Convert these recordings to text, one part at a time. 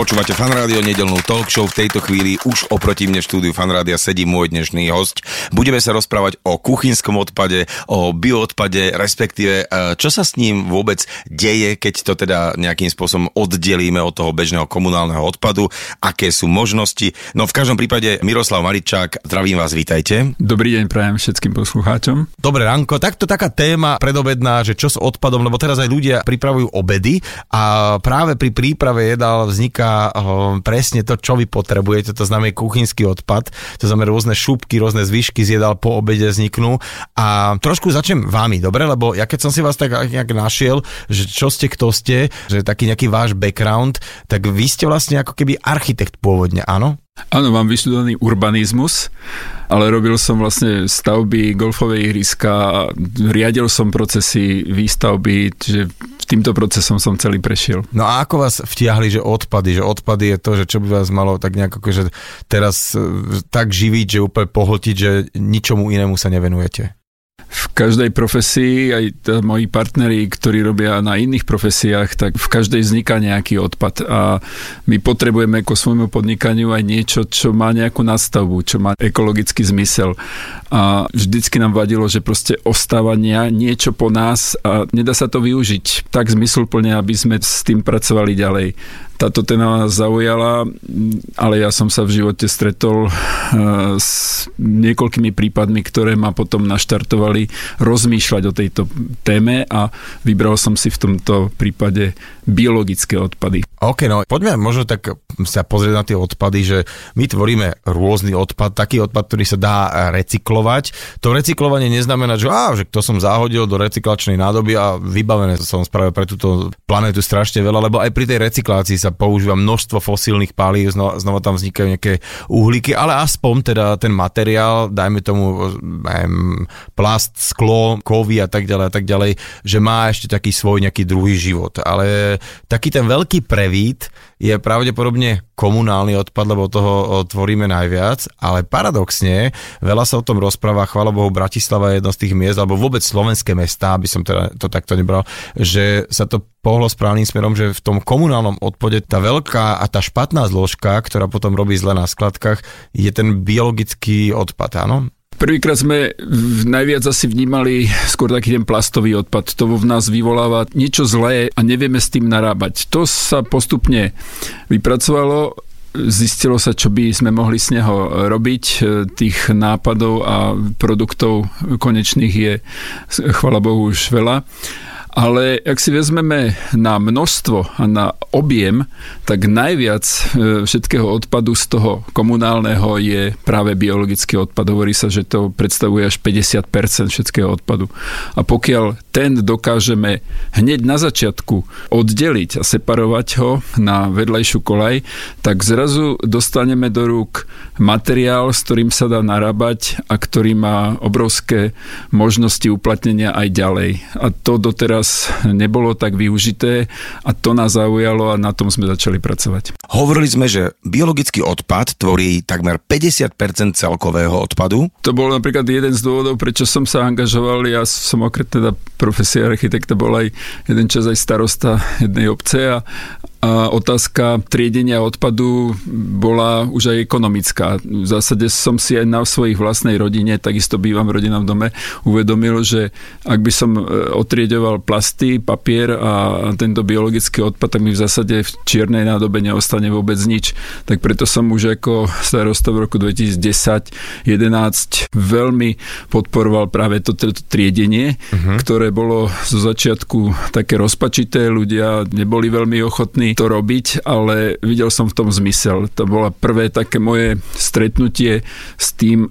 Počúvate fan rádio nedelnú talk show. V tejto chvíli už oproti mne štúdiu fan rádia sedí môj dnešný host. Budeme sa rozprávať o kuchynskom odpade, o bioodpade, respektíve e, čo sa s ním vôbec deje, keď to teda nejakým spôsobom oddelíme od toho bežného komunálneho odpadu, aké sú možnosti. No v každom prípade Miroslav Maričák, zdravím vás, vítajte. Dobrý deň prajem všetkým poslucháčom. Dobre, Ranko, takto taká téma predobedná, že čo s odpadom, lebo teraz aj ľudia pripravujú obedy a práve pri príprave jedál vzniká oh, presne to, čo vy potrebujete, to znamená kuchynský odpad, to znamená rôzne šupky, rôzne zvyšky z jedál po obede vzniknú a trošku začnem vámi, dobre, lebo ja keď som si vás tak nejak našiel, že čo ste, kto ste, že taký nejaký váš background, tak vy ste vlastne ako keby architekt pôvodne, áno? Áno, mám vyštudovaný urbanizmus, ale robil som vlastne stavby golfovej ihriska riadil som procesy výstavby, čiže týmto procesom som celý prešiel. No a ako vás vtiahli, že odpady, že odpady je to, že čo by vás malo tak nejako, že teraz e, tak živiť, že úplne pohltiť, že ničomu inému sa nevenujete? V každej profesii, aj t- moji partneri, ktorí robia na iných profesiách, tak v každej vzniká nejaký odpad a my potrebujeme ako svojmu podnikaniu aj niečo, čo má nejakú nastavbu, čo má ekologický zmysel. A vždycky nám vadilo, že proste ostáva niečo po nás a nedá sa to využiť tak zmysluplne, aby sme s tým pracovali ďalej táto téma zaujala, ale ja som sa v živote stretol eh, s niekoľkými prípadmi, ktoré ma potom naštartovali rozmýšľať o tejto téme a vybral som si v tomto prípade biologické odpady. OK, no poďme možno tak sa pozrieť na tie odpady, že my tvoríme rôzny odpad, taký odpad, ktorý sa dá recyklovať. To recyklovanie neznamená, že, á, že to som zahodil do recyklačnej nádoby a vybavené som spravil pre túto planetu strašne veľa, lebo aj pri tej recyklácii sa používa množstvo fosílnych palív, znova, znova tam vznikajú nejaké uhlíky, ale aspoň teda ten materiál, dajme tomu neviem, plast, sklo, kovy a tak ďalej a tak ďalej, že má ešte taký svoj nejaký druhý život. Ale taký ten veľký prevít je pravdepodobne komunálny odpad, lebo toho tvoríme najviac, ale paradoxne, veľa sa o tom rozpráva, chvála Bohu, Bratislava je jedno z tých miest, alebo vôbec slovenské mesta, aby som teda to takto nebral, že sa to pohlo správnym smerom, že v tom komunálnom odpade tá veľká a tá špatná zložka, ktorá potom robí zle na skladkách, je ten biologický odpad, áno? Prvýkrát sme najviac asi vnímali skôr taký ten plastový odpad. To v nás vyvoláva niečo zlé a nevieme s tým narábať. To sa postupne vypracovalo zistilo sa, čo by sme mohli z neho robiť. Tých nápadov a produktov konečných je, chvala Bohu, už veľa. Ale ak si vezmeme na množstvo a na objem, tak najviac e, všetkého odpadu z toho komunálneho je práve biologický odpad. Hovorí sa, že to predstavuje až 50% všetkého odpadu. A pokiaľ ten dokážeme hneď na začiatku oddeliť a separovať ho na vedľajšiu kolaj, tak zrazu dostaneme do rúk materiál, s ktorým sa dá narábať a ktorý má obrovské možnosti uplatnenia aj ďalej. A to doteraz doteraz nebolo tak využité a to nás zaujalo a na tom sme začali pracovať. Hovorili sme, že biologický odpad tvorí takmer 50% celkového odpadu. To bol napríklad jeden z dôvodov, prečo som sa angažoval. Ja som okrem teda profesia architekta bol aj jeden čas aj starosta jednej obce a a otázka triedenia odpadu bola už aj ekonomická. V zásade som si aj na svojich vlastnej rodine, takisto bývam v rodinnom dome, uvedomil, že ak by som e, otriedoval plasty, papier a tento biologický odpad, tak mi v zásade v čiernej nádobe neostane vôbec nič. Tak preto som už ako starosta v roku 2010-11 veľmi podporoval práve toto to triedenie, uh-huh. ktoré bolo zo začiatku také rozpačité, ľudia neboli veľmi ochotní to robiť, ale videl som v tom zmysel. To bolo prvé také moje stretnutie s tým,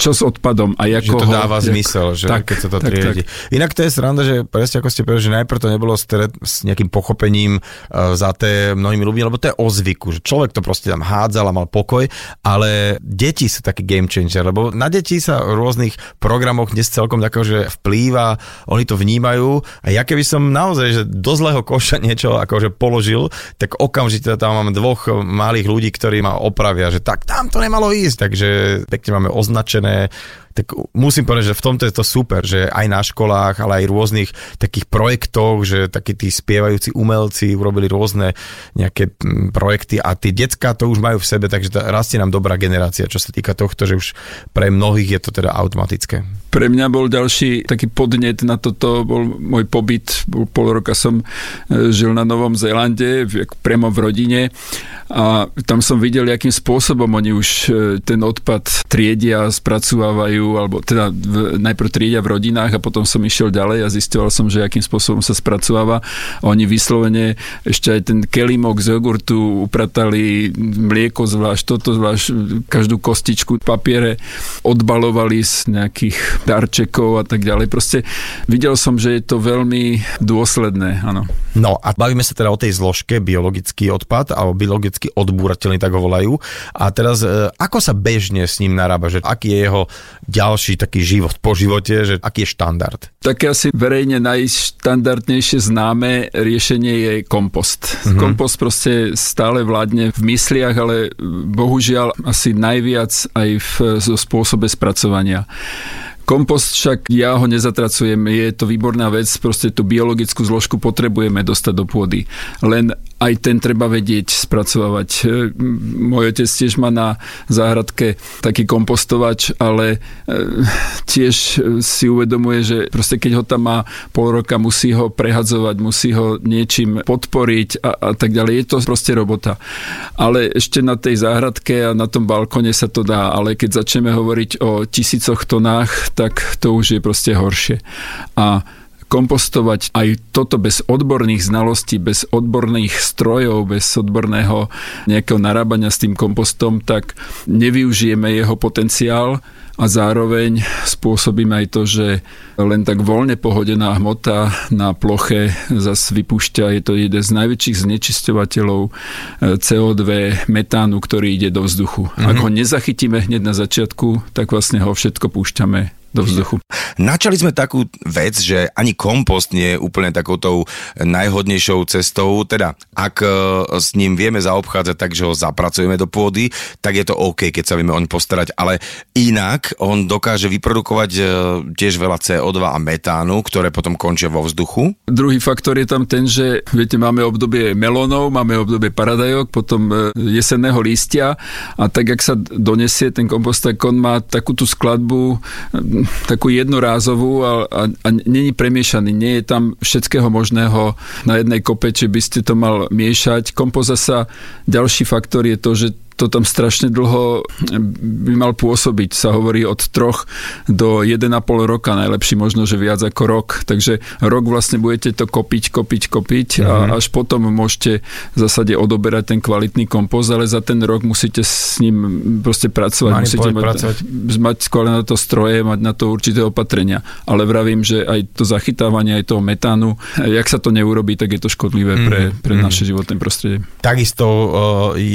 čo s odpadom a ako Že to ho, dáva jak, zmysel, že tak, keď sa to tak, triedi. tak. Inak to je sranda, že presne ako ste povedali, že najprv to nebolo stred, s nejakým pochopením uh, za té mnohými ľuďmi, lebo to je o zvyku, že človek to proste tam hádzal a mal pokoj, ale deti sú taký game changer, lebo na deti sa v rôznych programoch dnes celkom takého, že vplýva, oni to vnímajú a ja keby som naozaj, že do zlého koša niečo akože položil, tak okamžite tam mám dvoch malých ľudí, ktorí ma opravia, že tak tam to nemalo ísť, takže pekne máme označené tak musím povedať, že v tomto je to super, že aj na školách, ale aj rôznych takých projektoch, že takí tí spievajúci umelci urobili rôzne nejaké mm, projekty a tie decka to už majú v sebe, takže rastie nám dobrá generácia, čo sa týka tohto, že už pre mnohých je to teda automatické. Pre mňa bol ďalší taký podnet na toto, bol môj pobyt, bol pol roka som e, žil na Novom Zélande, priamo v rodine a tam som videl, akým spôsobom oni už e, ten odpad triedia, spracovávajú, alebo teda v, najprv triedia v rodinách a potom som išiel ďalej a zistoval som, že akým spôsobom sa spracováva. Oni vyslovene ešte aj ten kelimok z jogurtu upratali mlieko zvlášť, toto zvlášť, každú kostičku papiere odbalovali z nejakých darčekov a tak ďalej. Proste videl som, že je to veľmi dôsledné, áno. No a bavíme sa teda o tej zložke biologický odpad alebo biologicky odbúrateľný, tak ho volajú. A teraz, e, ako sa bežne s ním narába, že aký je jeho ďalší taký život po živote, že aký je štandard? Také asi verejne najštandardnejšie známe riešenie je kompost. Mm-hmm. Kompost proste stále vládne v mysliach, ale bohužiaľ asi najviac aj v, zo spôsobe spracovania. Kompost však ja ho nezatracujem, je to výborná vec, proste tú biologickú zložku potrebujeme dostať do pôdy. Len aj ten treba vedieť spracovať. E, môj otec tiež má na záhradke taký kompostovač, ale e, tiež si uvedomuje, že proste keď ho tam má pol roka, musí ho prehadzovať, musí ho niečím podporiť a, a tak ďalej. Je to proste robota. Ale ešte na tej záhradke a na tom balkone sa to dá, ale keď začneme hovoriť o tisícoch tonách, tak to už je proste horšie. A kompostovať aj toto bez odborných znalostí, bez odborných strojov, bez odborného nejakého narábania s tým kompostom, tak nevyužijeme jeho potenciál a zároveň spôsobíme aj to, že len tak voľne pohodená hmota na ploche zase vypúšťa, je to jeden z najväčších znečisťovateľov eh, CO2, metánu, ktorý ide do vzduchu. Mm-hmm. Ak ho nezachytíme hneď na začiatku, tak vlastne ho všetko púšťame do vzduchu. Načali sme takú vec, že ani kompost nie je úplne takoutou najhodnejšou cestou. Teda, ak e, s ním vieme zaobchádzať tak, že ho zapracujeme do pôdy, tak je to OK, keď sa vieme oň postarať. Ale inak on dokáže vyprodukovať e, tiež veľa CO2 a metánu, ktoré potom končia vo vzduchu. Druhý faktor je tam ten, že viete, máme obdobie melónov, máme obdobie paradajok, potom e, jesenného lístia a tak, ak sa donesie ten kompost, tak on má takú tú skladbu takú jednorázovú a, a, a není premiešaný, nie je tam všetkého možného na jednej kope, či by ste to mal miešať. Kompoza sa, ďalší faktor je to, že to tam strašne dlho by mal pôsobiť. Sa hovorí od troch do 1,5 roka, najlepší možno, že viac ako rok. Takže rok vlastne budete to kopiť, kopiť, kopiť mm-hmm. a mhm. až potom môžete v zásade odoberať ten kvalitný kompost, ale za ten rok musíte s ním proste pracovať. musíte mať, pracovať. mať skôr na to stroje, mať na to určité opatrenia. Ale vravím, že aj to zachytávanie aj toho metánu, jak sa to neurobí, tak je to škodlivé mm-hmm. pre, pre mm-hmm. naše životné prostredie. Takisto uh,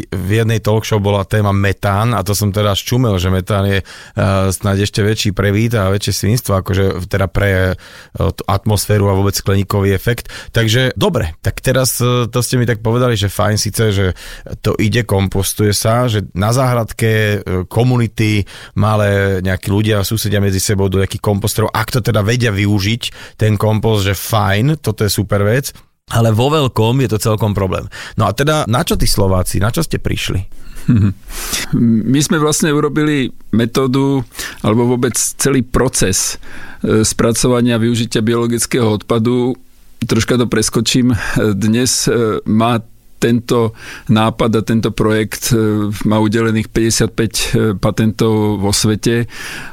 v jednej talk show bola téma metán a to som teda ščumel, že metán je uh, snáď ešte väčší pre vít a väčšie svinstvo, akože teda pre uh, atmosféru a vôbec skleníkový efekt. Takže dobre, tak teraz uh, to ste mi tak povedali, že fajn síce, že to ide, kompostuje sa, že na záhradke komunity, malé nejakí ľudia susedia medzi sebou do nejakých komposterov, ak to teda vedia využiť, ten kompost, že fajn, toto je super vec, ale vo veľkom je to celkom problém. No a teda, na čo tí Slováci, na čo ste prišli? My sme vlastne urobili metódu alebo vôbec celý proces e, spracovania využitia biologického odpadu. Troška to preskočím. Dnes e, má tento nápad a tento projekt e, má udelených 55 e, patentov vo svete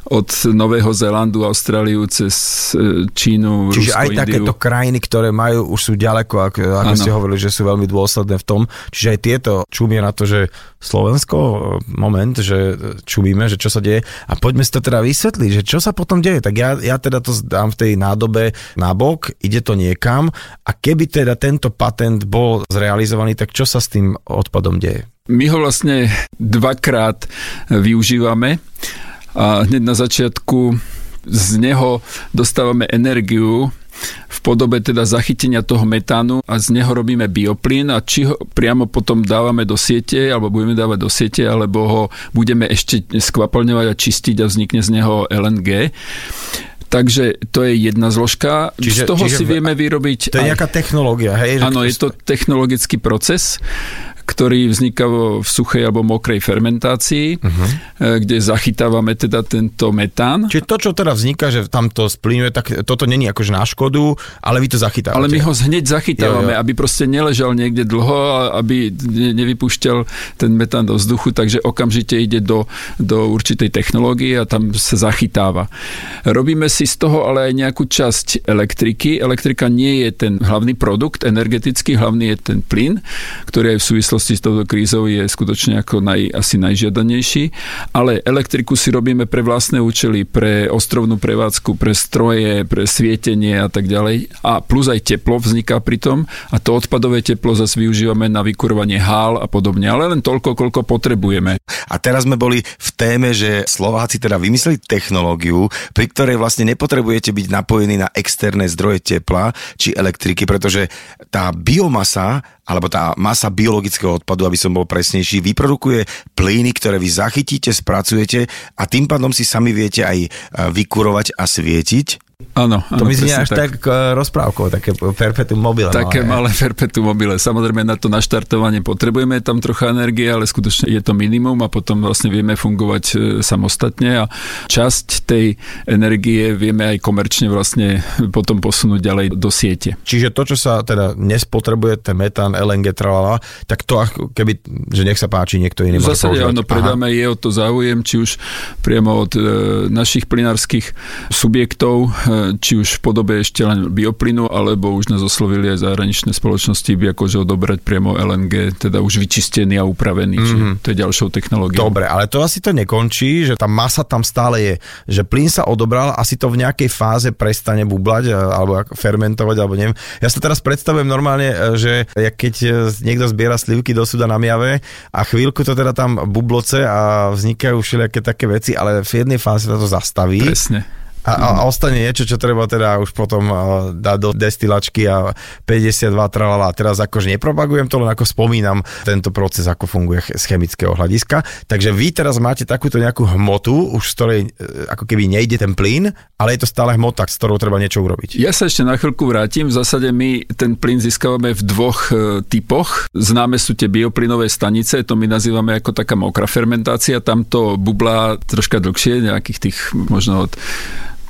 od Nového Zélandu, Austráliu cez e, Čínu, Čiže Rusko, aj Indiu. takéto krajiny, ktoré majú, už sú ďaleko, ako, ako ste hovorili, že sú veľmi dôsledné v tom. Čiže aj tieto čumie na to, že Slovensko, moment, že čumíme, že čo sa deje. A poďme si to teda vysvetliť, že čo sa potom deje. Tak ja, ja teda to dám v tej nádobe nabok, ide to niekam a keby teda tento patent bol zrealizovaný, tak čo sa s tým odpadom deje? My ho vlastne dvakrát využívame a hneď na začiatku z neho dostávame energiu v podobe teda zachytenia toho metánu a z neho robíme bioplyn a či ho priamo potom dávame do siete alebo budeme dávať do siete alebo ho budeme ešte skvapalňovať a čistiť a vznikne z neho LNG. Takže to je jedna zložka. Čiže- z toho čiže si vieme vyrobiť... To je aj- nejaká technológia, hej? Áno, je to technologický proces, ktorý vzniká v suchej alebo mokrej fermentácii, uh-huh. kde zachytávame teda tento metán. Čiže to, čo teda vzniká, že tam to splynuje, tak toto není akože na škodu, ale vy to zachytávate. Ale my ho hneď Jo, zachytávame, jo. aby proste neležal niekde dlho, aby ne- nevypúšťal ten metán do vzduchu, takže okamžite ide do, do určitej technológie a tam sa zachytáva. Robíme si z toho ale aj nejakú časť elektriky. Elektrika nie je ten hlavný produkt energetický, hlavný je ten plyn, ktorý aj v súvislosti s touto krízou je skutočne ako naj, asi najžiadanejší. Ale elektriku si robíme pre vlastné účely, pre ostrovnú prevádzku, pre stroje, pre svietenie a tak ďalej. A plus aj teplo vzniká pri tom a to odpadové teplo zase využívame na vykurovanie hál a podobne. Ale len toľko, koľko potrebujeme. A teraz sme boli v téme, že Slováci teda vymysleli technológiu, pri ktorej vlastne nepotrebujete byť napojení na externé zdroje tepla či elektriky, pretože tá biomasa alebo tá masa biologického odpadu, aby som bol presnejší, vyprodukuje plyny, ktoré vy zachytíte, spracujete a tým pádom si sami viete aj e, vykurovať a svietiť. Áno, To mi znie až tak, tak rozprávkou, také perpetuum mobile. Také malé. malé perpetuum mobile. Samozrejme na to naštartovanie potrebujeme tam trocha energie, ale skutočne je to minimum a potom vlastne vieme fungovať e, samostatne a časť tej energie vieme aj komerčne vlastne potom posunúť ďalej do siete. Čiže to, čo sa teda nespotrebuje, ten metán, LNG, tralala, tak to ako keby, že nech sa páči, niekto iný V zásade áno, Aha. predáme, je o to záujem, či už priamo od e, našich plinárskych subjektov, e, či už v podobe ešte len bioplynu, alebo už nás oslovili aj zahraničné spoločnosti, by akože odobrať priamo LNG, teda už vyčistený a upravený, mm-hmm. to je ďalšou technológiou. Dobre, ale to asi to nekončí, že tá masa tam stále je. Že plyn sa odobral, asi to v nejakej fáze prestane bublať a- alebo fermentovať, alebo neviem. Ja sa teraz predstavujem normálne, e, že keď e, niekto zbiera slivky do suda na miave a chvíľku to teda tam bubloce a vznikajú všelijaké také veci, ale v jednej fáze sa to zastaví. Presne. A, a, ostane niečo, čo treba teda už potom uh, dať do destilačky a 52 tralala. Teraz akože nepropagujem to, len ako spomínam tento proces, ako funguje z chemického hľadiska. Takže vy teraz máte takúto nejakú hmotu, už z ktorej e, ako keby nejde ten plyn, ale je to stále hmota, s ktorou treba niečo urobiť. Ja sa ešte na chvíľku vrátim. V zásade my ten plyn získavame v dvoch e, typoch. Známe sú tie bioplynové stanice, to my nazývame ako taká mokrá fermentácia. Tam to troška dlhšie, nejakých tých možno od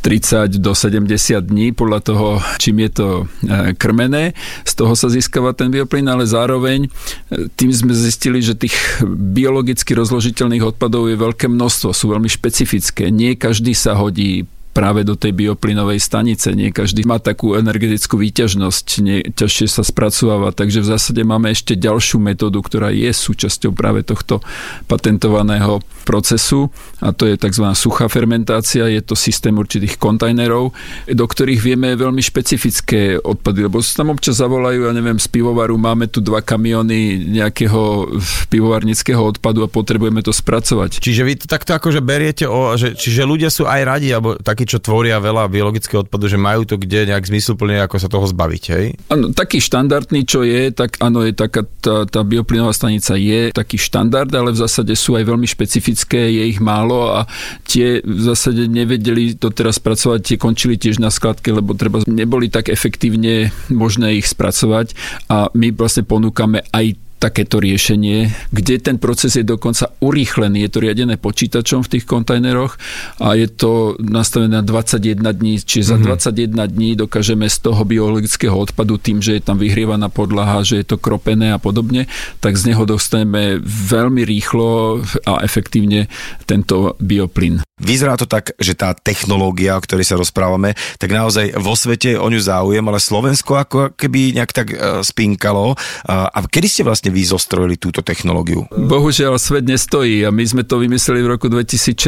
30 do 70 dní, podľa toho, čím je to e, krmené. Z toho sa získava ten bioplyn, ale zároveň e, tým sme zistili, že tých biologicky rozložiteľných odpadov je veľké množstvo, sú veľmi špecifické. Nie každý sa hodí práve do tej bioplynovej stanice. Nie každý má takú energetickú výťažnosť, nie, ťažšie sa spracováva, takže v zásade máme ešte ďalšiu metódu, ktorá je súčasťou práve tohto patentovaného procesu a to je tzv. suchá fermentácia, je to systém určitých kontajnerov, do ktorých vieme veľmi špecifické odpady, lebo sa tam občas zavolajú, ja neviem, z pivovaru máme tu dva kamiony nejakého pivovarnického odpadu a potrebujeme to spracovať. Čiže vy to takto akože beriete, o, že, čiže ľudia sú aj radi, alebo takí, čo tvoria veľa biologického odpadu, že majú to kde nejak zmysluplne, ako sa toho zbaviť, hej? Áno, taký štandardný, čo je, tak áno, je taká, tá, tá bioplynová stanica je taký štandard, ale v zásade sú aj veľmi špecifické, je ich málo a tie v zásade nevedeli doteraz spracovať, tie končili tiež na skladke, lebo treba neboli tak efektívne možné ich spracovať a my vlastne ponúkame aj takéto riešenie, kde ten proces je dokonca urýchlený. Je to riadené počítačom v tých kontajneroch a je to nastavené na 21 dní, čiže mm-hmm. za 21 mhm. dní dokážeme z toho biologického odpadu tým, že je tam vyhrievaná podlaha, že je to kropené a podobne, tak z neho dostaneme veľmi rýchlo a efektívne tento bioplyn. Vyzerá to tak, že tá technológia, o ktorej sa rozprávame, tak naozaj vo svete o ňu záujem, ale Slovensko ako keby nejak tak uh, spinkalo. Uh, a kedy ste vlastne vy zostrojili túto technológiu? Bohužiaľ, svet nestojí a my sme to vymysleli v roku 2016.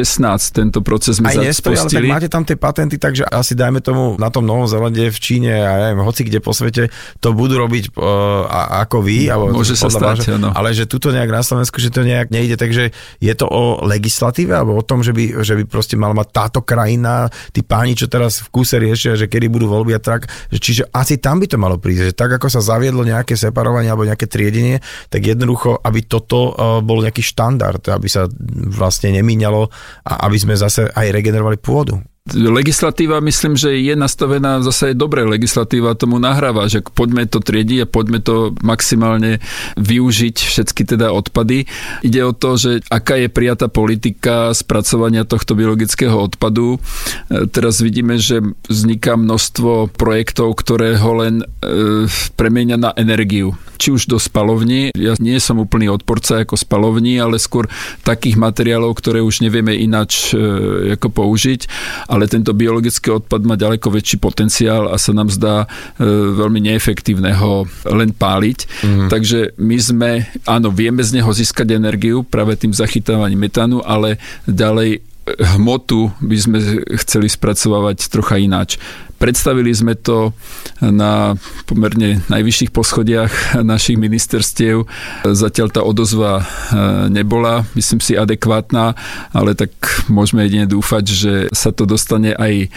Tento proces sme Aj nestojí, ale tak máte tam tie patenty, takže asi dajme tomu na tom Novom Zelande, v Číne a ja neviem, hoci kde po svete to budú robiť uh, ako vy. Alebo Môže sa stať, váže, Ale že tuto nejak na Slovensku, že to nejak nejde, takže je to o legislatíve alebo o tom, že by, že by proste mal mať táto krajina, tí páni, čo teraz v kúse riešia, že kedy budú voľby a tak, že čiže asi tam by to malo prísť, že tak ako sa zaviedlo nejaké separovanie alebo nejaké triedenie, tak jednoducho, aby toto uh, bol nejaký štandard, aby sa vlastne nemíňalo a aby sme zase aj regenerovali pôdu legislatíva myslím, že je nastavená zase aj dobre. Legislatíva tomu nahráva, že poďme to triediť a poďme to maximálne využiť všetky teda odpady. Ide o to, že aká je prijatá politika spracovania tohto biologického odpadu. E, teraz vidíme, že vzniká množstvo projektov, ktoré ho len e, premienia na energiu či už do spalovní. Ja nie som úplný odporca ako spalovní, ale skôr takých materiálov, ktoré už nevieme ináč e, ako použiť ale tento biologický odpad má ďaleko väčší potenciál a sa nám zdá e, veľmi neefektívne ho len páliť. Mm. Takže my sme, áno, vieme z neho získať energiu práve tým zachytávaním metánu, ale ďalej hmotu by sme chceli spracovávať trocha ináč. Predstavili sme to na pomerne najvyšších poschodiach našich ministerstiev. Zatiaľ tá odozva e, nebola, myslím si, adekvátna, ale tak môžeme jedine dúfať, že sa to dostane aj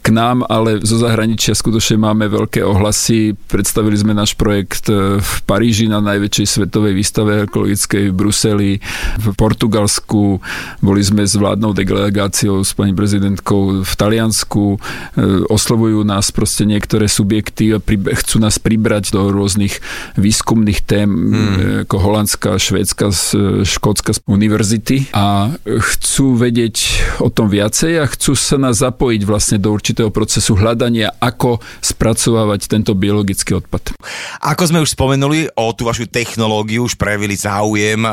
k nám, ale zo zahraničia skutočne máme veľké ohlasy. Predstavili sme náš projekt e, v Paríži na najväčšej svetovej výstave ekologickej v Bruseli, v Portugalsku, boli sme s vládnou delegáciou s pani prezidentkou v Taliansku, e, oslovujú nás proste niektoré subjekty a chcú nás pribrať do rôznych výskumných tém hmm. ako holandská, švédska, škótska univerzity a chcú vedieť o tom viacej a chcú sa nás zapojiť vlastne do určitých určitého procesu hľadania, ako spracovávať tento biologický odpad. Ako sme už spomenuli, o tú vašu technológiu už prejavili záujem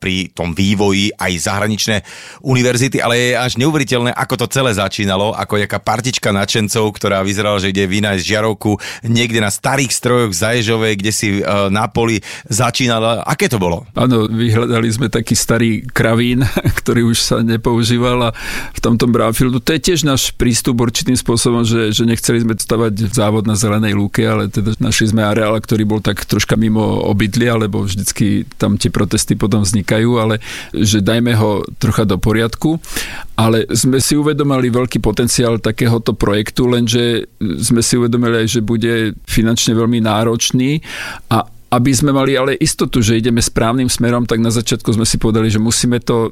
pri tom vývoji aj zahraničné univerzity, ale je až neuveriteľné, ako to celé začínalo, ako nejaká partička nadšencov, ktorá vyzerala, že ide vynájsť žiarovku niekde na starých strojoch z Zaježovej, kde si uh, na poli začínala. Aké to bolo? Áno, vyhľadali sme taký starý kravín, ktorý už sa nepoužíval a v tomto brownfieldu. To je tiež náš prístup určite určitým spôsobom, že, že nechceli sme stavať závod na zelenej lúke, ale teda našli sme areál, ktorý bol tak troška mimo obydlia, lebo vždycky tam tie protesty potom vznikajú, ale že dajme ho trocha do poriadku. Ale sme si uvedomili veľký potenciál takéhoto projektu, lenže sme si uvedomili aj, že bude finančne veľmi náročný a aby sme mali ale istotu, že ideme správnym smerom, tak na začiatku sme si povedali, že musíme to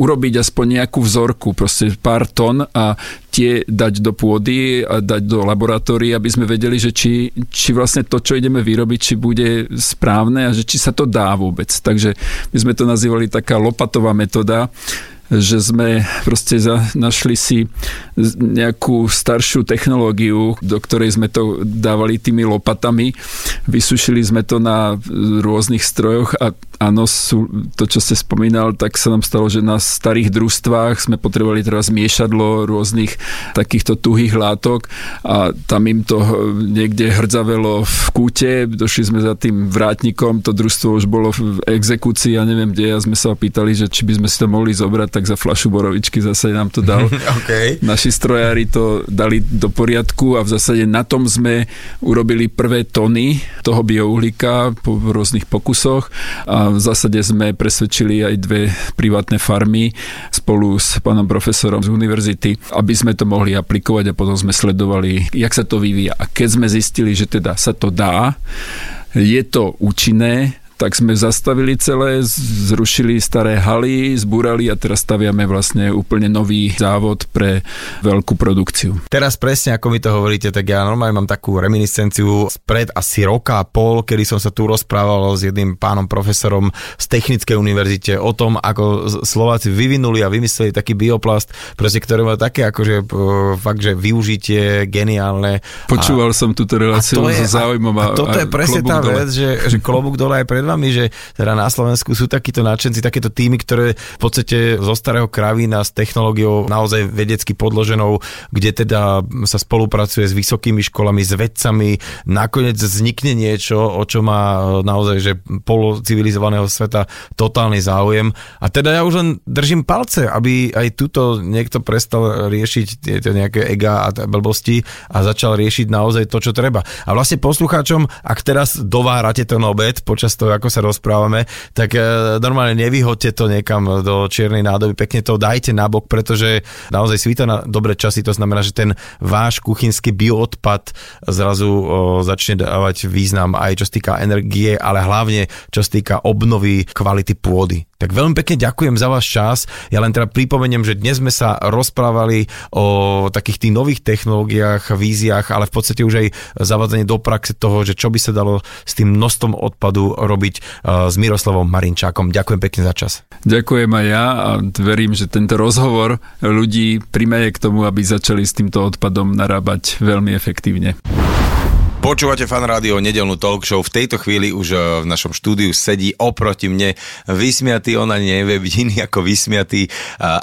urobiť aspoň nejakú vzorku, proste pár tón a tie dať do pôdy a dať do laboratórií, aby sme vedeli, že či, či vlastne to, čo ideme vyrobiť, či bude správne a že či sa to dá vôbec. Takže my sme to nazývali taká lopatová metóda, že sme proste za, našli si nejakú staršiu technológiu, do ktorej sme to dávali tými lopatami. Vysušili sme to na rôznych strojoch a áno, sú, to, čo ste spomínal, tak sa nám stalo, že na starých družstvách sme potrebovali teraz miešadlo rôznych takýchto tuhých látok a tam im to niekde hrdzavelo v kúte, došli sme za tým vrátnikom, to družstvo už bolo v exekúcii a neviem kde a sme sa opýtali, že či by sme si to mohli zobrať, tak za flašu borovičky zase nám to dal. okay. Naši strojári to dali do poriadku a v zásade na tom sme urobili prvé tony toho biouhlíka po rôznych pokusoch a v zásade sme presvedčili aj dve privátne farmy spolu s pánom profesorom z univerzity, aby sme to mohli aplikovať a potom sme sledovali, jak sa to vyvíja. A keď sme zistili, že teda sa to dá, je to účinné, tak sme zastavili celé, zrušili staré haly, zbúrali a teraz staviame vlastne úplne nový závod pre veľkú produkciu. Teraz presne ako mi to hovoríte, tak ja normálne mám takú reminiscenciu spred asi roka a pol, kedy som sa tu rozprával s jedným pánom profesorom z Technickej univerzite o tom, ako Slováci vyvinuli a vymysleli taký bioplast, proste, ktorý má také akože fakt, že využitie geniálne. Počúval a, som túto reláciu so záujmom a, a toto je presne tá dole. vec, že, že klobúk dole aj pred vami, že teda na Slovensku sú takíto nadšenci, takéto týmy, ktoré v podstate zo starého kravína s technológiou naozaj vedecky podloženou, kde teda sa spolupracuje s vysokými školami, s vedcami, nakoniec vznikne niečo, o čo má naozaj, že polocivilizovaného sveta totálny záujem. A teda ja už len držím palce, aby aj tuto niekto prestal riešiť tieto nejaké ega a blbosti a začal riešiť naozaj to, čo treba. A vlastne poslucháčom, ak teraz dovárate ten obed počas toho, ako sa rozprávame, tak e, normálne nevyhoďte to niekam do čiernej nádoby, pekne to dajte nabok, pretože naozaj svíta na dobré časy, to znamená, že ten váš kuchynský bioodpad zrazu o, začne dávať význam aj čo sa týka energie, ale hlavne čo sa týka obnovy kvality pôdy. Tak veľmi pekne ďakujem za váš čas. Ja len teda pripomeniem, že dnes sme sa rozprávali o takých tých nových technológiách, víziách, ale v podstate už aj zavadzanie do praxe toho, že čo by sa dalo s tým množstvom odpadu robiť e, s Miroslavom Marinčákom. Ďakujem pekne za čas. Ďakujem aj ja a verím, že tento rozhovor ľudí primeje k tomu, aby začali s týmto odpadom narábať veľmi efektívne. Počúvate fan rádio nedelnú talk show. V tejto chvíli už eh, v našom štúdiu sedí oproti mne vysmiatý, ona nevie byť iný ako vysmiatý.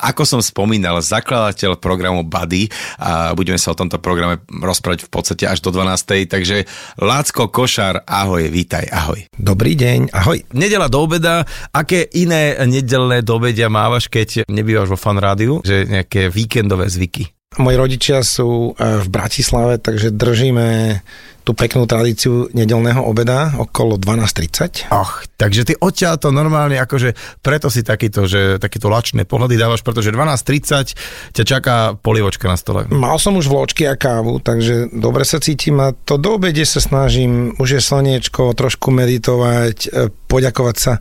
Ako som spomínal, zakladateľ programu Buddy a budeme sa o tomto programe rozprávať v podstate až do 12. Takže Lácko Košár, ahoj, vítaj, ahoj. Dobrý deň, ahoj. Nedela do obeda, aké iné nedelné do obedia mávaš, keď nebývaš vo fan rádiu, že nejaké víkendové zvyky? Moji rodičia sú eh, v Bratislave, takže držíme tú peknú tradíciu nedelného obeda okolo 12.30. Ach, takže ty odtiaľ to normálne, akože preto si takýto, že takéto lačné pohľady dávaš, pretože 12.30 ťa čaká polivočka na stole. Mal som už vločky a kávu, takže dobre sa cítim a to do obede sa snažím, už je slniečko, trošku meditovať, e, poďakovať sa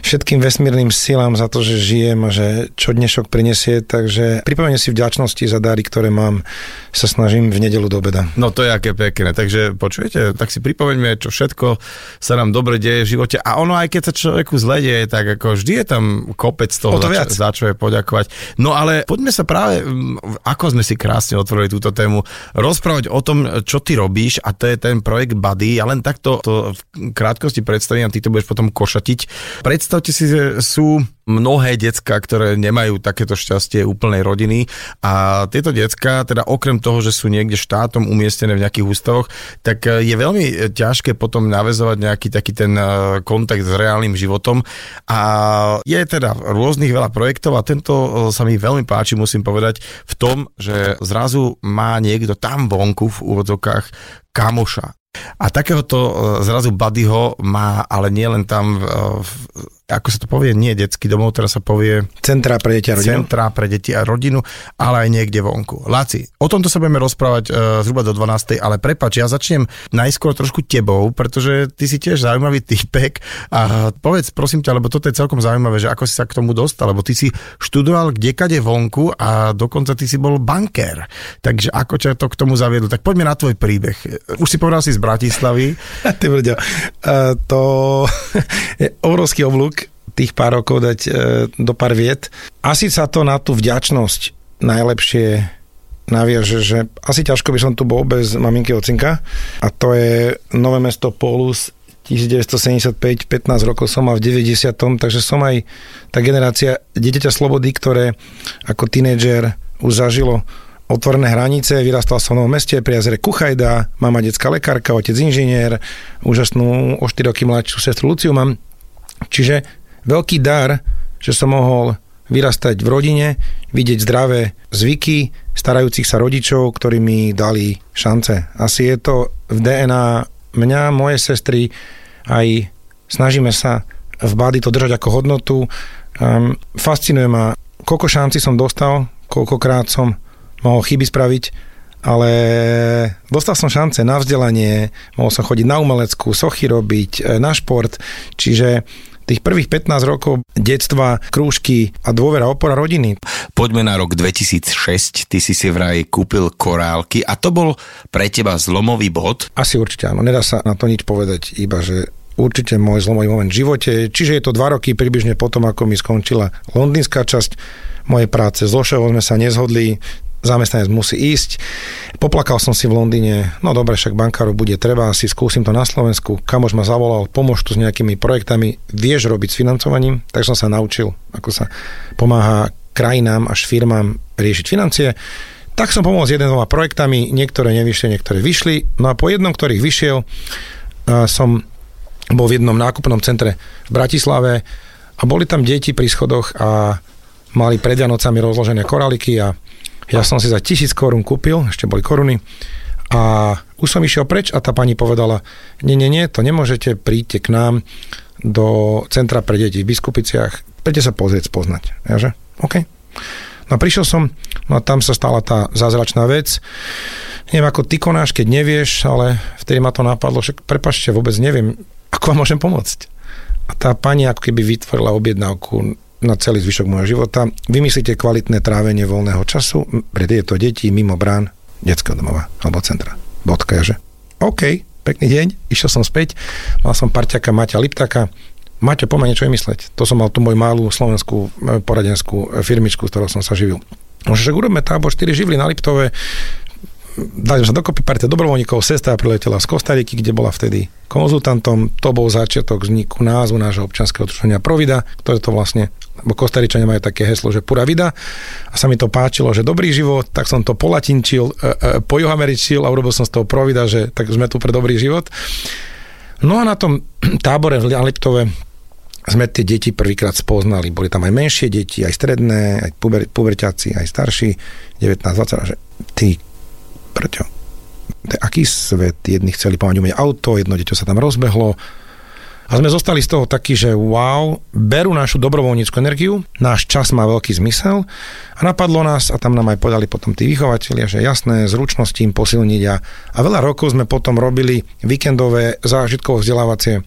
všetkým vesmírnym silám za to, že žijem a že čo dnešok prinesie, takže pripomenie si vďačnosti za dary, ktoré mám, sa snažím v nedelu do obeda. No to je aké pekné, takže počujete, tak si pripomeňme, čo všetko sa nám dobre deje v živote. A ono, aj keď sa človeku zle deje, tak ako vždy je tam kopec toho, to za, čo, za čo je poďakovať. No ale poďme sa práve, ako sme si krásne otvorili túto tému, rozprávať o tom, čo ty robíš a to je ten projekt Buddy. Ja len takto to v krátkosti predstavím a ty to budeš potom košatiť. Predstavte si, že sú mnohé decka, ktoré nemajú takéto šťastie úplnej rodiny a tieto decka, teda okrem toho, že sú niekde štátom umiestnené v nejakých ústavoch, tak e, je veľmi ťažké potom navezovať nejaký taký ten e, kontakt s reálnym životom a je teda rôznych veľa projektov a tento e, sa mi veľmi páči, musím povedať, v tom, že zrazu má niekto tam vonku v úvodzokách kamoša. A takéhoto zrazu Buddyho má, ale nie len tam v, ako sa to povie, nie detský domov, teraz sa povie... Centrá pre deti a rodinu. Centrá pre deti a rodinu, ale aj niekde vonku. Láci, o tomto sa budeme rozprávať uh, zhruba do 12. Ale prepač, ja začnem najskôr trošku tebou, pretože ty si tiež zaujímavý typek a povedz prosím ťa, lebo toto je celkom zaujímavé, že ako si sa k tomu dostal, lebo ty si študoval kdekade vonku a dokonca ty si bol bankér. Takže ako ťa to k tomu zaviedlo? Tak poďme na tvoj príbeh. Už si povedal si z Bratislavy. Ty brďo, uh, to je obrovský oblúk tých pár rokov dať e, do pár viet. Asi sa to na tú vďačnosť najlepšie naviaže, že asi ťažko by som tu bol bez maminky ocinka a to je Nové mesto Polus 1975, 15 rokov som mal v 90. takže som aj tá generácia dieťaťa slobody, ktoré ako tínedžer už zažilo otvorené hranice, vyrastal som v novom meste pri jazere Kuchajda, mama detská lekárka, otec inžinier, úžasnú o 4 roky mladšiu sestru Luciu mám. Čiže veľký dar, že som mohol vyrastať v rodine, vidieť zdravé zvyky starajúcich sa rodičov, ktorí mi dali šance. Asi je to v DNA mňa, moje sestry, aj snažíme sa v bády to držať ako hodnotu. Um, fascinuje ma, koľko šanci som dostal, koľkokrát som mohol chyby spraviť ale dostal som šance na vzdelanie, mohol som chodiť na umeleckú, sochy robiť, e, na šport, čiže tých prvých 15 rokov detstva, krúžky a dôvera, opora rodiny. Poďme na rok 2006, ty si si vraj kúpil korálky a to bol pre teba zlomový bod? Asi určite áno, nedá sa na to nič povedať, iba že určite môj zlomový moment v živote. Čiže je to dva roky približne potom, ako mi skončila londýnska časť mojej práce. S sme sa nezhodli, zamestnanec musí ísť. Poplakal som si v Londýne, no dobre, však bankárov bude treba, asi skúsim to na Slovensku. Kamož ma zavolal, pomôž tu s nejakými projektami, vieš robiť s financovaním, tak som sa naučil, ako sa pomáha krajinám až firmám riešiť financie. Tak som pomohol s jeden dvoma projektami, niektoré nevyšli, niektoré vyšli. No a po jednom, ktorých vyšiel, som bol v jednom nákupnom centre v Bratislave a boli tam deti pri schodoch a mali pred Vianocami rozložené koraliky a ja som si za tisíc korún kúpil, ešte boli koruny, a už som išiel preč a tá pani povedala, nie, nie, nie, to nemôžete, príďte k nám do centra pre deti v Biskupiciach, príďte sa pozrieť, spoznať. Ja že? OK. No a prišiel som, no a tam sa stala tá zázračná vec. Neviem, ako ty konáš, keď nevieš, ale vtedy ma to napadlo, že prepašte, vôbec neviem, ako vám môžem pomôcť. A tá pani ako keby vytvorila objednávku na celý zvyšok môjho života. Vymyslíte kvalitné trávenie voľného času pre tieto deti mimo brán detského domova alebo centra. Bodka, že? OK, pekný deň, išiel som späť, mal som parťaka Maťa Liptaka, Maťo, poďme niečo vymysleť. To som mal tu moju malú slovenskú e, poradenskú e, firmičku, s ktorou som sa živil. Môže, že urobíme tábor 4 živly na Liptove, dali sa dokopy partia dobrovoľníkov, sestra priletela z Kostariky, kde bola vtedy konzultantom. To bol začiatok vzniku názvu nášho občanského druženia Provida, ktoré to vlastne lebo Kostaričania majú také heslo, že pura vida a sa mi to páčilo, že dobrý život, tak som to polatinčil, e, e, pojuhameričil a urobil som z toho provida, že tak sme tu pre dobrý život. No a na tom tábore v Liptove sme tie deti prvýkrát spoznali. Boli tam aj menšie deti, aj stredné, aj puber, puberťaci, aj starší, 19-20, že ty, prečo? aký svet? Jedni chceli pomať umieť auto, jedno dieťa sa tam rozbehlo, a sme zostali z toho takí, že wow, berú našu dobrovoľníckú energiu, náš čas má veľký zmysel a napadlo nás, a tam nám aj podali potom tí vychovateľia, že jasné, zručnosti im posilniť a, a veľa rokov sme potom robili víkendové zážitkovo vzdelávacie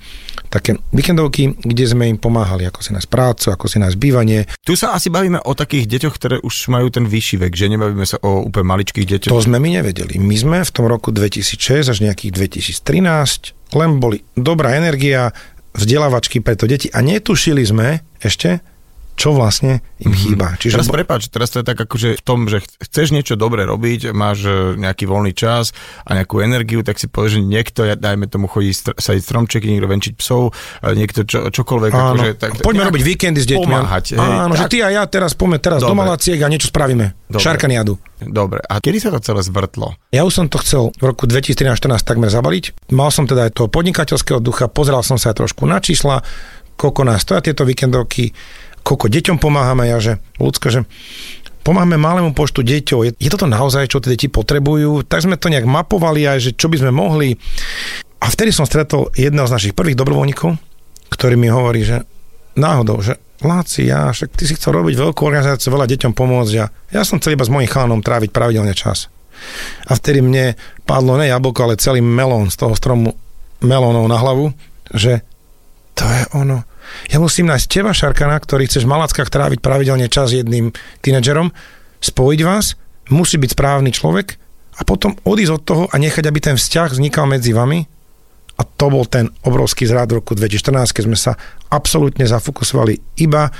také víkendovky, kde sme im pomáhali, ako si nás prácu, ako si nás bývanie. Tu sa asi bavíme o takých deťoch, ktoré už majú ten vyšší vek, že nebavíme sa o úplne maličkých deťoch. To sme my nevedeli. My sme v tom roku 2006 až nejakých 2013 len boli dobrá energia, vzdelávačky pre to deti. A netušili sme ešte, čo vlastne im mm-hmm. chýba. Čiže teraz prepáč, teraz to je tak akože v tom, že chceš niečo dobre robiť, máš e, nejaký voľný čas a nejakú energiu, tak si povieš, že niekto, dajme tomu, chodí str- sadiť stromčeky, niekto venčiť psov, niekto čo, čokoľvek. Áno, akože, tak, poďme robiť víkendy s deťmi. Pomáhať. Áno, hej, že ty a ja teraz poďme teraz dobre. do Malaciek a niečo spravíme. Dobre. Šarkaniadu. Dobre, a kedy sa to celé zvrtlo? Ja už som to chcel v roku 2013-2014 takmer zabaliť. Mal som teda aj toho podnikateľského ducha, pozeral som sa aj trošku na čísla, koľko nás stoja tieto víkendovky koľko deťom pomáhame, ja že ľudsko, že pomáhame malému počtu deťov. Je, je toto naozaj, čo tie deti potrebujú? Tak sme to nejak mapovali aj, že čo by sme mohli. A vtedy som stretol jedného z našich prvých dobrovoľníkov, ktorý mi hovorí, že náhodou, že Láci, ja, však ty si chcel robiť veľkú organizáciu, veľa deťom pomôcť a ja som chcel iba s mojím chánom tráviť pravidelne čas. A vtedy mne padlo ne jablko, ale celý melón z toho stromu melónov na hlavu, že to je ono ja musím nájsť teba, Šarkana, ktorý chceš v Malackách tráviť pravidelne čas jedným tínedžerom, spojiť vás, musí byť správny človek a potom odísť od toho a nechať, aby ten vzťah vznikal medzi vami. A to bol ten obrovský zrád roku 2014, keď sme sa absolútne zafokusovali iba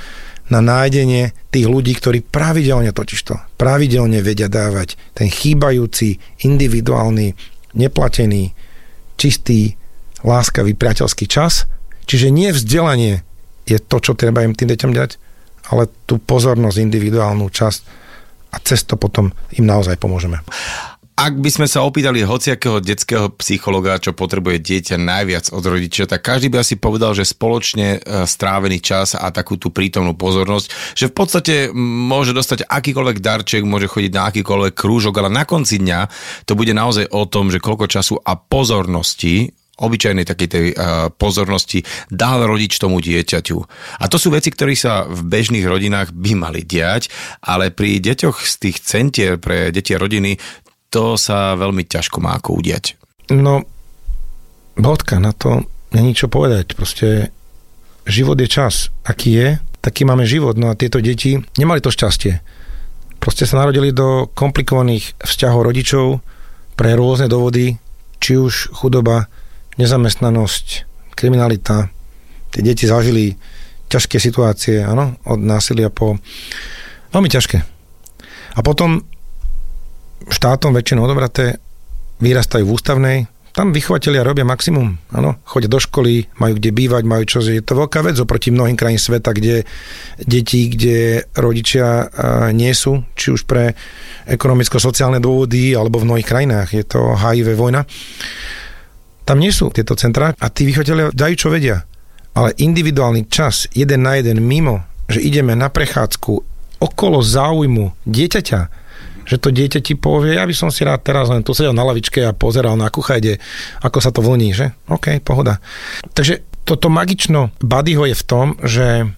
na nájdenie tých ľudí, ktorí pravidelne totižto, pravidelne vedia dávať ten chýbajúci, individuálny, neplatený, čistý, láskavý, priateľský čas – Čiže nie vzdelanie je to, čo treba im tým deťom dať, ale tú pozornosť, individuálnu časť a cez to potom im naozaj pomôžeme. Ak by sme sa opýtali hociakého detského psychologa, čo potrebuje dieťa najviac od rodičia, tak každý by asi povedal, že spoločne e, strávený čas a takú tú prítomnú pozornosť, že v podstate môže dostať akýkoľvek darček, môže chodiť na akýkoľvek krúžok, ale na konci dňa to bude naozaj o tom, že koľko času a pozornosti obyčajnej takej tej uh, pozornosti dal rodič tomu dieťaťu. A to sú veci, ktoré sa v bežných rodinách by mali diať, ale pri deťoch z tých centier pre deti a rodiny to sa veľmi ťažko má ako udiať. No, bodka, na to není čo povedať. Proste život je čas. Aký je, taký máme život. No a tieto deti nemali to šťastie. Proste sa narodili do komplikovaných vzťahov rodičov pre rôzne dôvody, či už chudoba, nezamestnanosť, kriminalita. Tie deti zažili ťažké situácie, áno, od násilia po... Veľmi ťažké. A potom štátom väčšinou odobraté vyrastajú v ústavnej, tam vychovatelia robia maximum, áno, chodia do školy, majú kde bývať, majú čo, je to veľká vec oproti mnohým krajín sveta, kde deti, kde rodičia nie sú, či už pre ekonomicko-sociálne dôvody, alebo v mnohých krajinách, je to HIV vojna. Tam nie sú tieto centrá a tí vychovatelia dajú čo vedia. Ale individuálny čas, jeden na jeden mimo, že ideme na prechádzku okolo záujmu dieťaťa, že to dieťa ti povie, ja by som si rád teraz len tu sedel na lavičke a pozeral na kuchajde, ako sa to vlní, že? OK, pohoda. Takže toto magično Buddyho je v tom, že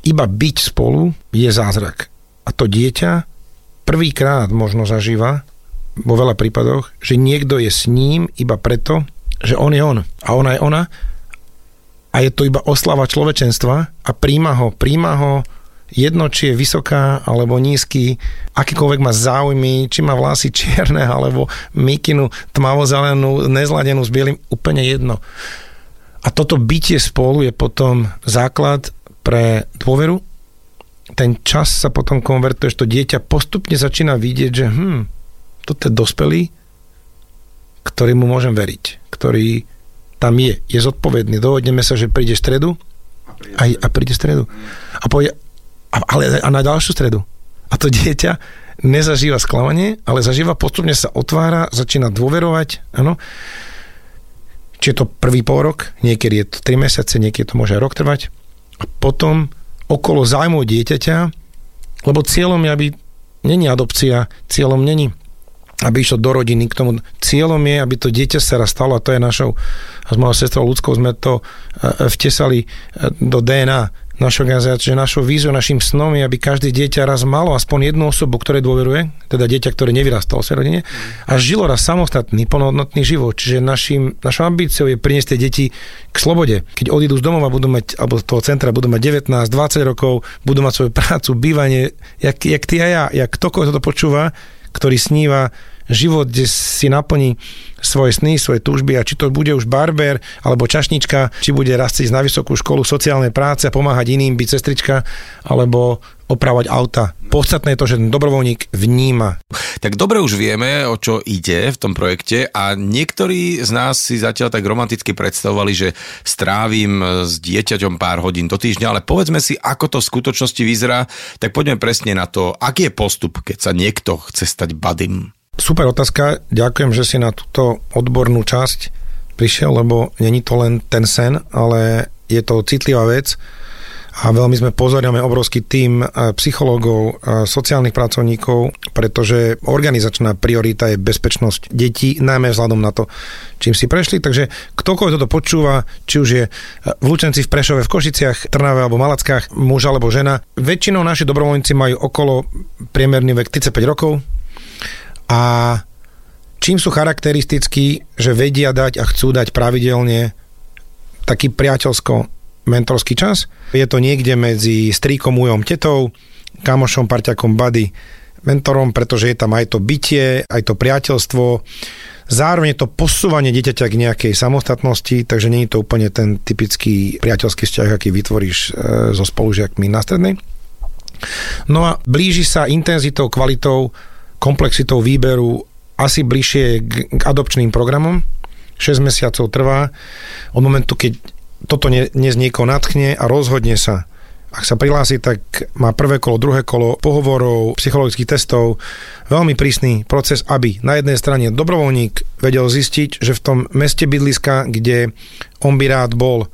iba byť spolu je zázrak. A to dieťa prvýkrát možno zažíva vo veľa prípadoch, že niekto je s ním iba preto, že on je on a ona je ona a je to iba oslava človečenstva a príjma ho, príjma ho jedno, či je vysoká alebo nízky, akýkoľvek má záujmy, či má vlasy čierne alebo mikinu tmavozelenú, nezladenú s bielým, úplne jedno. A toto bytie spolu je potom základ pre dôveru. Ten čas sa potom konvertuje, že to dieťa postupne začína vidieť, že hm, toto je dospelý, ktorý mu môžem veriť, ktorý tam je, je zodpovedný. Dohodneme sa, že príde stredu a, a príde v stredu. A povie, a, ale a na ďalšiu stredu. A to dieťa nezažíva sklamanie, ale zažíva, postupne sa otvára, začína dôverovať, áno. Či je to prvý pol rok, niekedy je to 3 mesiace, niekedy to môže aj rok trvať. A potom okolo zájmu dieťaťa, lebo cieľom je, aby není adopcia, cieľom není aby išlo do rodiny k tomu. Cieľom je, aby to dieťa sa raz stalo a to je našou, a s mojou sestrou ľudskou sme to e, vtesali e, do DNA našou organizáciou, že našou víziou, našim snom je, aby každé dieťa raz malo aspoň jednu osobu, ktoré dôveruje, teda dieťa, ktoré nevyrastalo v rodine a žilo raz samostatný, plnohodnotný život. Čiže našim, našou ambíciou je priniesť tie deti k slobode. Keď odídu z domova, budú mať, alebo z toho centra budú mať 19, 20 rokov, budú mať svoju prácu, bývanie, jak, jak ty a ja, jak ktokoľvek toto počúva, ktorý sníva život, kde si naplní svoje sny, svoje túžby a či to bude už barber alebo čašnička, či bude raz na vysokú školu sociálnej práce a pomáhať iným, byť sestrička alebo opravovať auta. Podstatné je to, že ten dobrovoľník vníma. Tak dobre už vieme, o čo ide v tom projekte a niektorí z nás si zatiaľ tak romanticky predstavovali, že strávim s dieťaťom pár hodín do týždňa, ale povedzme si, ako to v skutočnosti vyzerá, tak poďme presne na to, aký je postup, keď sa niekto chce stať badym. Super otázka, ďakujem, že si na túto odbornú časť prišiel, lebo není to len ten sen, ale je to citlivá vec a veľmi sme pozoriame obrovský tým psychológov, sociálnych pracovníkov, pretože organizačná priorita je bezpečnosť detí, najmä vzhľadom na to, čím si prešli. Takže ktokoľvek toto počúva, či už je v Lučenci, v Prešove, v Košiciach, Trnave alebo Malackách, muž alebo žena, väčšinou naši dobrovoľníci majú okolo priemerný vek 35 rokov, a čím sú charakteristickí, že vedia dať a chcú dať pravidelne taký priateľsko mentorský čas. Je to niekde medzi strýkom, ujom, tetou, kamošom, parťakom, buddy, mentorom, pretože je tam aj to bytie, aj to priateľstvo, zároveň to posúvanie dieťaťa k nejakej samostatnosti, takže nie je to úplne ten typický priateľský vzťah, aký vytvoríš e, so spolužiakmi na strednej. No a blíži sa intenzitou, kvalitou komplexitou výberu asi bližšie k adopčným programom. 6 mesiacov trvá od momentu, keď toto ne, dnes niekoho natchne a rozhodne sa. Ak sa prihlási, tak má prvé kolo, druhé kolo pohovorov, psychologických testov, veľmi prísny proces, aby na jednej strane dobrovoľník vedel zistiť, že v tom meste bydliska, kde on by rád bol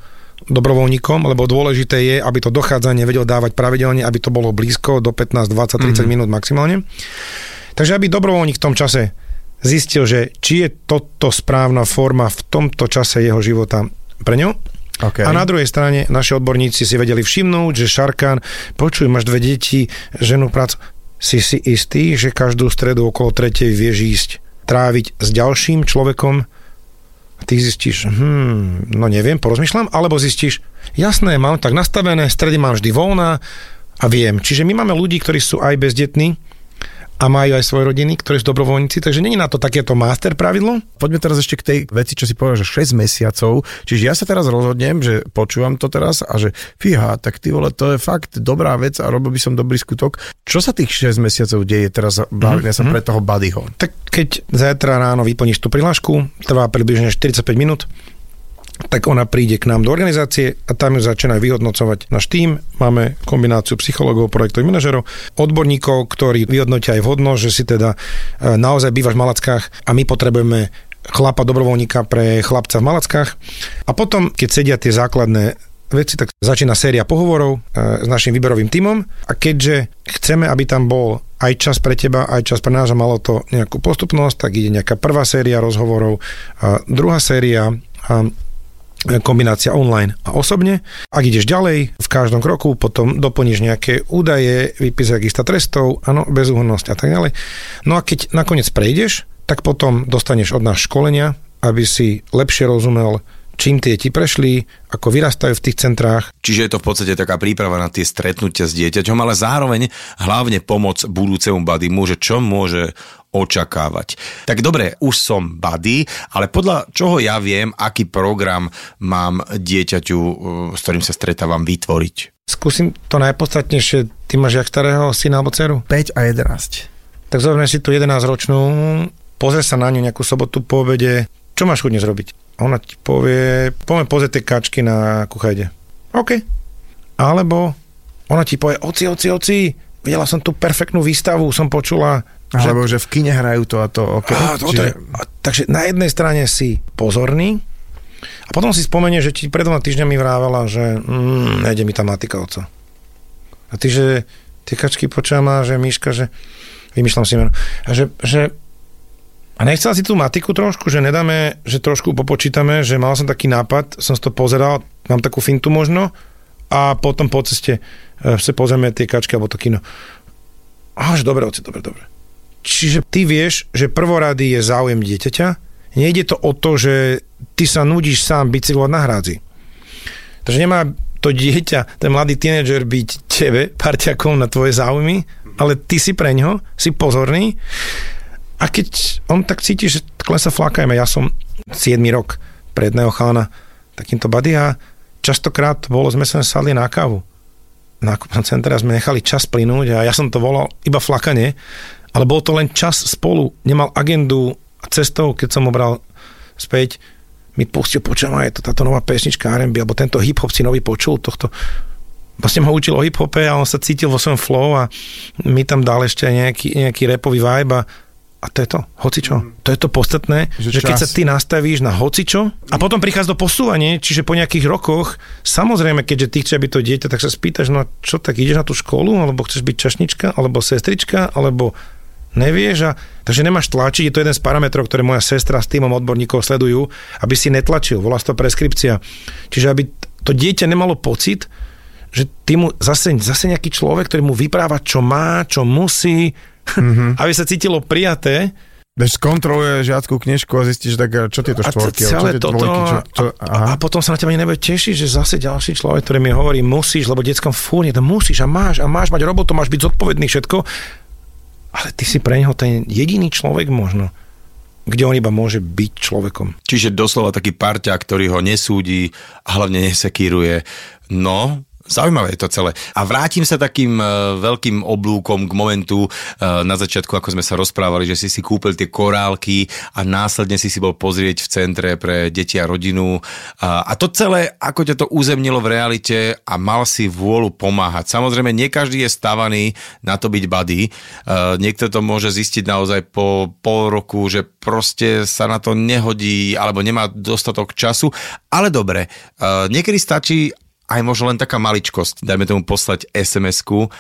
dobrovoľníkom, lebo dôležité je, aby to dochádzanie vedel dávať pravidelne, aby to bolo blízko do 15, 20, 30 mm-hmm. minút maximálne. Takže aby dobrovoľník v tom čase zistil, že či je toto správna forma v tomto čase jeho života pre ňo. Okay. A na druhej strane naši odborníci si vedeli všimnúť, že Šarkán, počuj, máš dve deti, ženu, prácu. si si istý, že každú stredu okolo tretej vieš ísť tráviť s ďalším človekom a ty zistíš, hm, no neviem, porozmýšľam, alebo zistíš, jasné, mám tak nastavené, stredy mám vždy voľná a viem. Čiže my máme ľudí, ktorí sú aj bezdetní, a majú aj svoje rodiny, ktorí sú dobrovoľníci, takže není na to takéto master pravidlo. Poďme teraz ešte k tej veci, čo si povedal, že 6 mesiacov. Čiže ja sa teraz rozhodnem, že počúvam to teraz a že fíha, tak ty vole, to je fakt dobrá vec a robil by som dobrý skutok. Čo sa tých 6 mesiacov deje teraz, bavíme mm-hmm. sa pre toho buddyho? Tak keď zajtra ráno vyplníš tú prihlášku, trvá približne 45 minút, tak ona príde k nám do organizácie a tam ju začína vyhodnocovať náš tým. Máme kombináciu psychológov, projektových manažerov, odborníkov, ktorí vyhodnotia aj vhodnosť, že si teda e, naozaj bývaš v Malackách a my potrebujeme chlapa dobrovoľníka pre chlapca v Malackách. A potom, keď sedia tie základné veci, tak začína séria pohovorov e, s našim výberovým tímom a keďže chceme, aby tam bol aj čas pre teba, aj čas pre nás a malo to nejakú postupnosť, tak ide nejaká prvá séria rozhovorov, a druhá séria a kombinácia online a osobne. Ak ideš ďalej, v každom kroku potom doplníš nejaké údaje, vypíš registra trestov, áno, bezúhodnosť a tak ďalej. No a keď nakoniec prejdeš, tak potom dostaneš od nás školenia, aby si lepšie rozumel, čím tie ti prešli, ako vyrastajú v tých centrách. Čiže je to v podstate taká príprava na tie stretnutia s dieťaťom, ale zároveň hlavne pomoc budúcemu bady môže, čo môže očakávať. Tak dobre, už som buddy, ale podľa čoho ja viem, aký program mám dieťaťu, uh, s ktorým sa stretávam, vytvoriť? Skúsim to najpodstatnejšie. Ty máš jak starého syna alebo dceru? 5 a 11. Tak zoberme si tú 11-ročnú, pozrie sa na ňu nejakú sobotu po obede. Čo máš chuť dnes robiť? A ona ti povie, poďme pozrieť tie kačky na kuchajde. OK. Alebo ona ti povie, oci, oci, oci, videla som tú perfektnú výstavu, som počula, alebo že, že v kine hrajú to a to. Okay. A, to, Čiže... a, takže na jednej strane si pozorný a potom si spomenie, že ti pred dvoma týždňami vrávala, že mm, nejde mi tá matika oco. A ty, že tie kačky počáma, že Miška, že vymýšľam si meno. A že, že a nechcela si tú matiku trošku, že nedáme, že trošku popočítame, že mal som taký nápad, som si to pozeral, mám takú fintu možno a potom po ceste e, sa pozrieme tie kačky alebo to kino. Až dobre, oci, dobre, dobre. Čiže ty vieš, že prvorady je záujem dieťaťa, nejde to o to, že ty sa nudíš sám bicyklovať na hrádzi. Takže nemá to dieťa, ten mladý tínedžer byť tebe, parťakom na tvoje záujmy, ale ty si pre ňo, si pozorný a keď on tak cíti, že takhle sa flákajme, ja som 7 rok pre chalana takýmto bady a častokrát bolo, sme sa sadli na kávu. Na nákupnom centre sme nechali čas plynúť a ja som to volal iba flakanie ale bol to len čas spolu, nemal agendu a cestou, keď som ho späť, mi pustil, počujem, je to táto nová pesnička R&B, alebo tento hip-hop si nový počul, tohto vlastne ho učil o hip-hope a on sa cítil vo svojom flow a mi tam dal ešte nejaký, nejaký repový vibe a, a to je to, hocičo. Mm. To je to podstatné, že, že keď sa ty nastavíš na hocičo a potom prichádza do posúvania, čiže po nejakých rokoch, samozrejme, keďže ty chceš byť to dieťa, tak sa spýtaš, no čo, tak ideš na tú školu, alebo chceš byť čašnička, alebo sestrička, alebo nevieš a takže nemáš tlačiť, je to jeden z parametrov, ktoré moja sestra s týmom odborníkov sledujú, aby si netlačil, volá to preskripcia. Čiže aby to dieťa nemalo pocit, že ty mu zase, zase nejaký človek, ktorý mu vypráva, čo má, čo musí, mm-hmm. aby sa cítilo prijaté, Veď skontroluje žiackú knižku a zistíš, tak čo tieto štvorky, a celé čo toto, dvojky, čo, čo, a, a, potom sa na teba nebude tešiť, že zase ďalší človek, ktorý mi hovorí, musíš, lebo detskom fúrne, to musíš a máš a máš mať robotu, máš byť zodpovedný všetko ale ty si pre neho ten jediný človek možno, kde on iba môže byť človekom. Čiže doslova taký parťa, ktorý ho nesúdi a hlavne nesekíruje. No, Zaujímavé je to celé. A vrátim sa takým uh, veľkým oblúkom k momentu uh, na začiatku, ako sme sa rozprávali, že si si kúpil tie korálky a následne si si bol pozrieť v centre pre deti a rodinu. A to celé, ako ťa to uzemnilo v realite a mal si vôľu pomáhať. Samozrejme, nie každý je stavaný na to byť buddy. Uh, niekto to môže zistiť naozaj po pol roku, že proste sa na to nehodí alebo nemá dostatok času. Ale dobre, niekedy stačí aj možno len taká maličkosť, dajme tomu poslať SMS-ku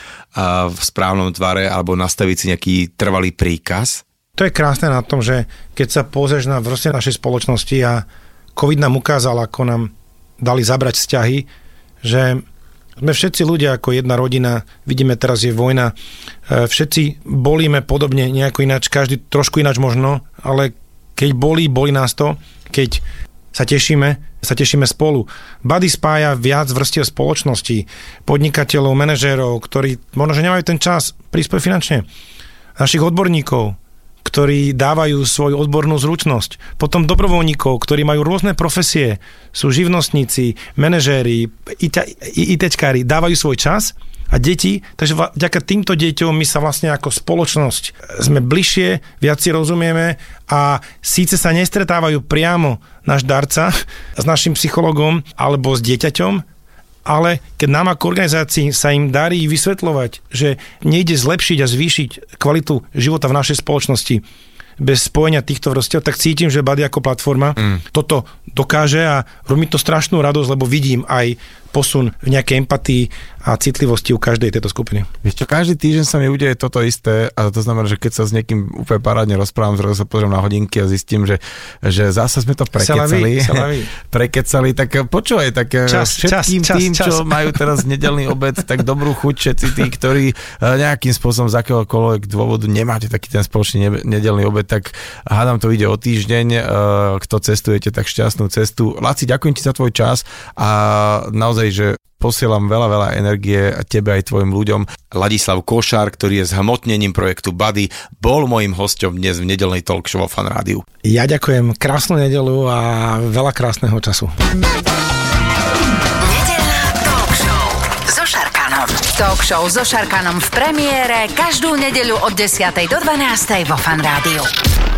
v správnom tvare alebo nastaviť si nejaký trvalý príkaz. To je krásne na tom, že keď sa pozrieš na vrste našej spoločnosti a COVID nám ukázal, ako nám dali zabrať vzťahy, že Sme všetci ľudia ako jedna rodina, vidíme teraz je vojna, e, všetci bolíme podobne nejako ináč, každý trošku ináč možno, ale keď bolí, bolí nás to, keď sa tešíme, sa tešíme spolu. Buddy spája viac vrstiev spoločnosti, podnikateľov, manažérov, ktorí možno, že nemajú ten čas prispieť finančne. Našich odborníkov, ktorí dávajú svoju odbornú zručnosť. Potom dobrovoľníkov, ktorí majú rôzne profesie, sú živnostníci, manažéri, ITčkári, dávajú svoj čas a deti, takže vďaka týmto deťom my sa vlastne ako spoločnosť sme bližšie, viac si rozumieme a síce sa nestretávajú priamo náš darca s našim psychologom alebo s dieťaťom, ale keď nám ako organizácii sa im darí vysvetľovať, že nejde zlepšiť a zvýšiť kvalitu života v našej spoločnosti bez spojenia týchto vrstiev, tak cítim, že Bady ako platforma mm. toto dokáže a robí to strašnú radosť, lebo vidím aj posun v nejakej empatii a citlivosti u každej tejto skupiny. Vieš čo, každý týždeň sa mi udeje toto isté a to znamená, že keď sa s niekým úplne parádne rozprávam, zrazu sa pozriem na hodinky a zistím, že, že zase sme to prekecali. prekecali, tak počúvaj, tak eh, čas, všetkým čas, tým, čas, čo majú teraz nedelný obed, tak dobrú chuť všetci tí, ktorí eh, nejakým spôsobom z akéhokoľvek dôvodu nemáte taký ten spoločný nedelný obed, tak hádam to ide o týždeň, eh, kto cestujete, tak šťastnú cestu. Laci, ďakujem ti za tvoj čas a naozaj, že posielam veľa, veľa energie a tebe aj tvojim ľuďom. Ladislav Košár, ktorý je zhmotnením projektu Buddy, bol mojim hosťom dnes v nedelnej talk show Fan Rádiu. Ja ďakujem, krásnu nedelu a veľa krásneho času. Nedelná talk show so Šarkanom. Talk show so Šarkanom v premiére každú nedeľu od 10. do 12. vo Fan Rádiu.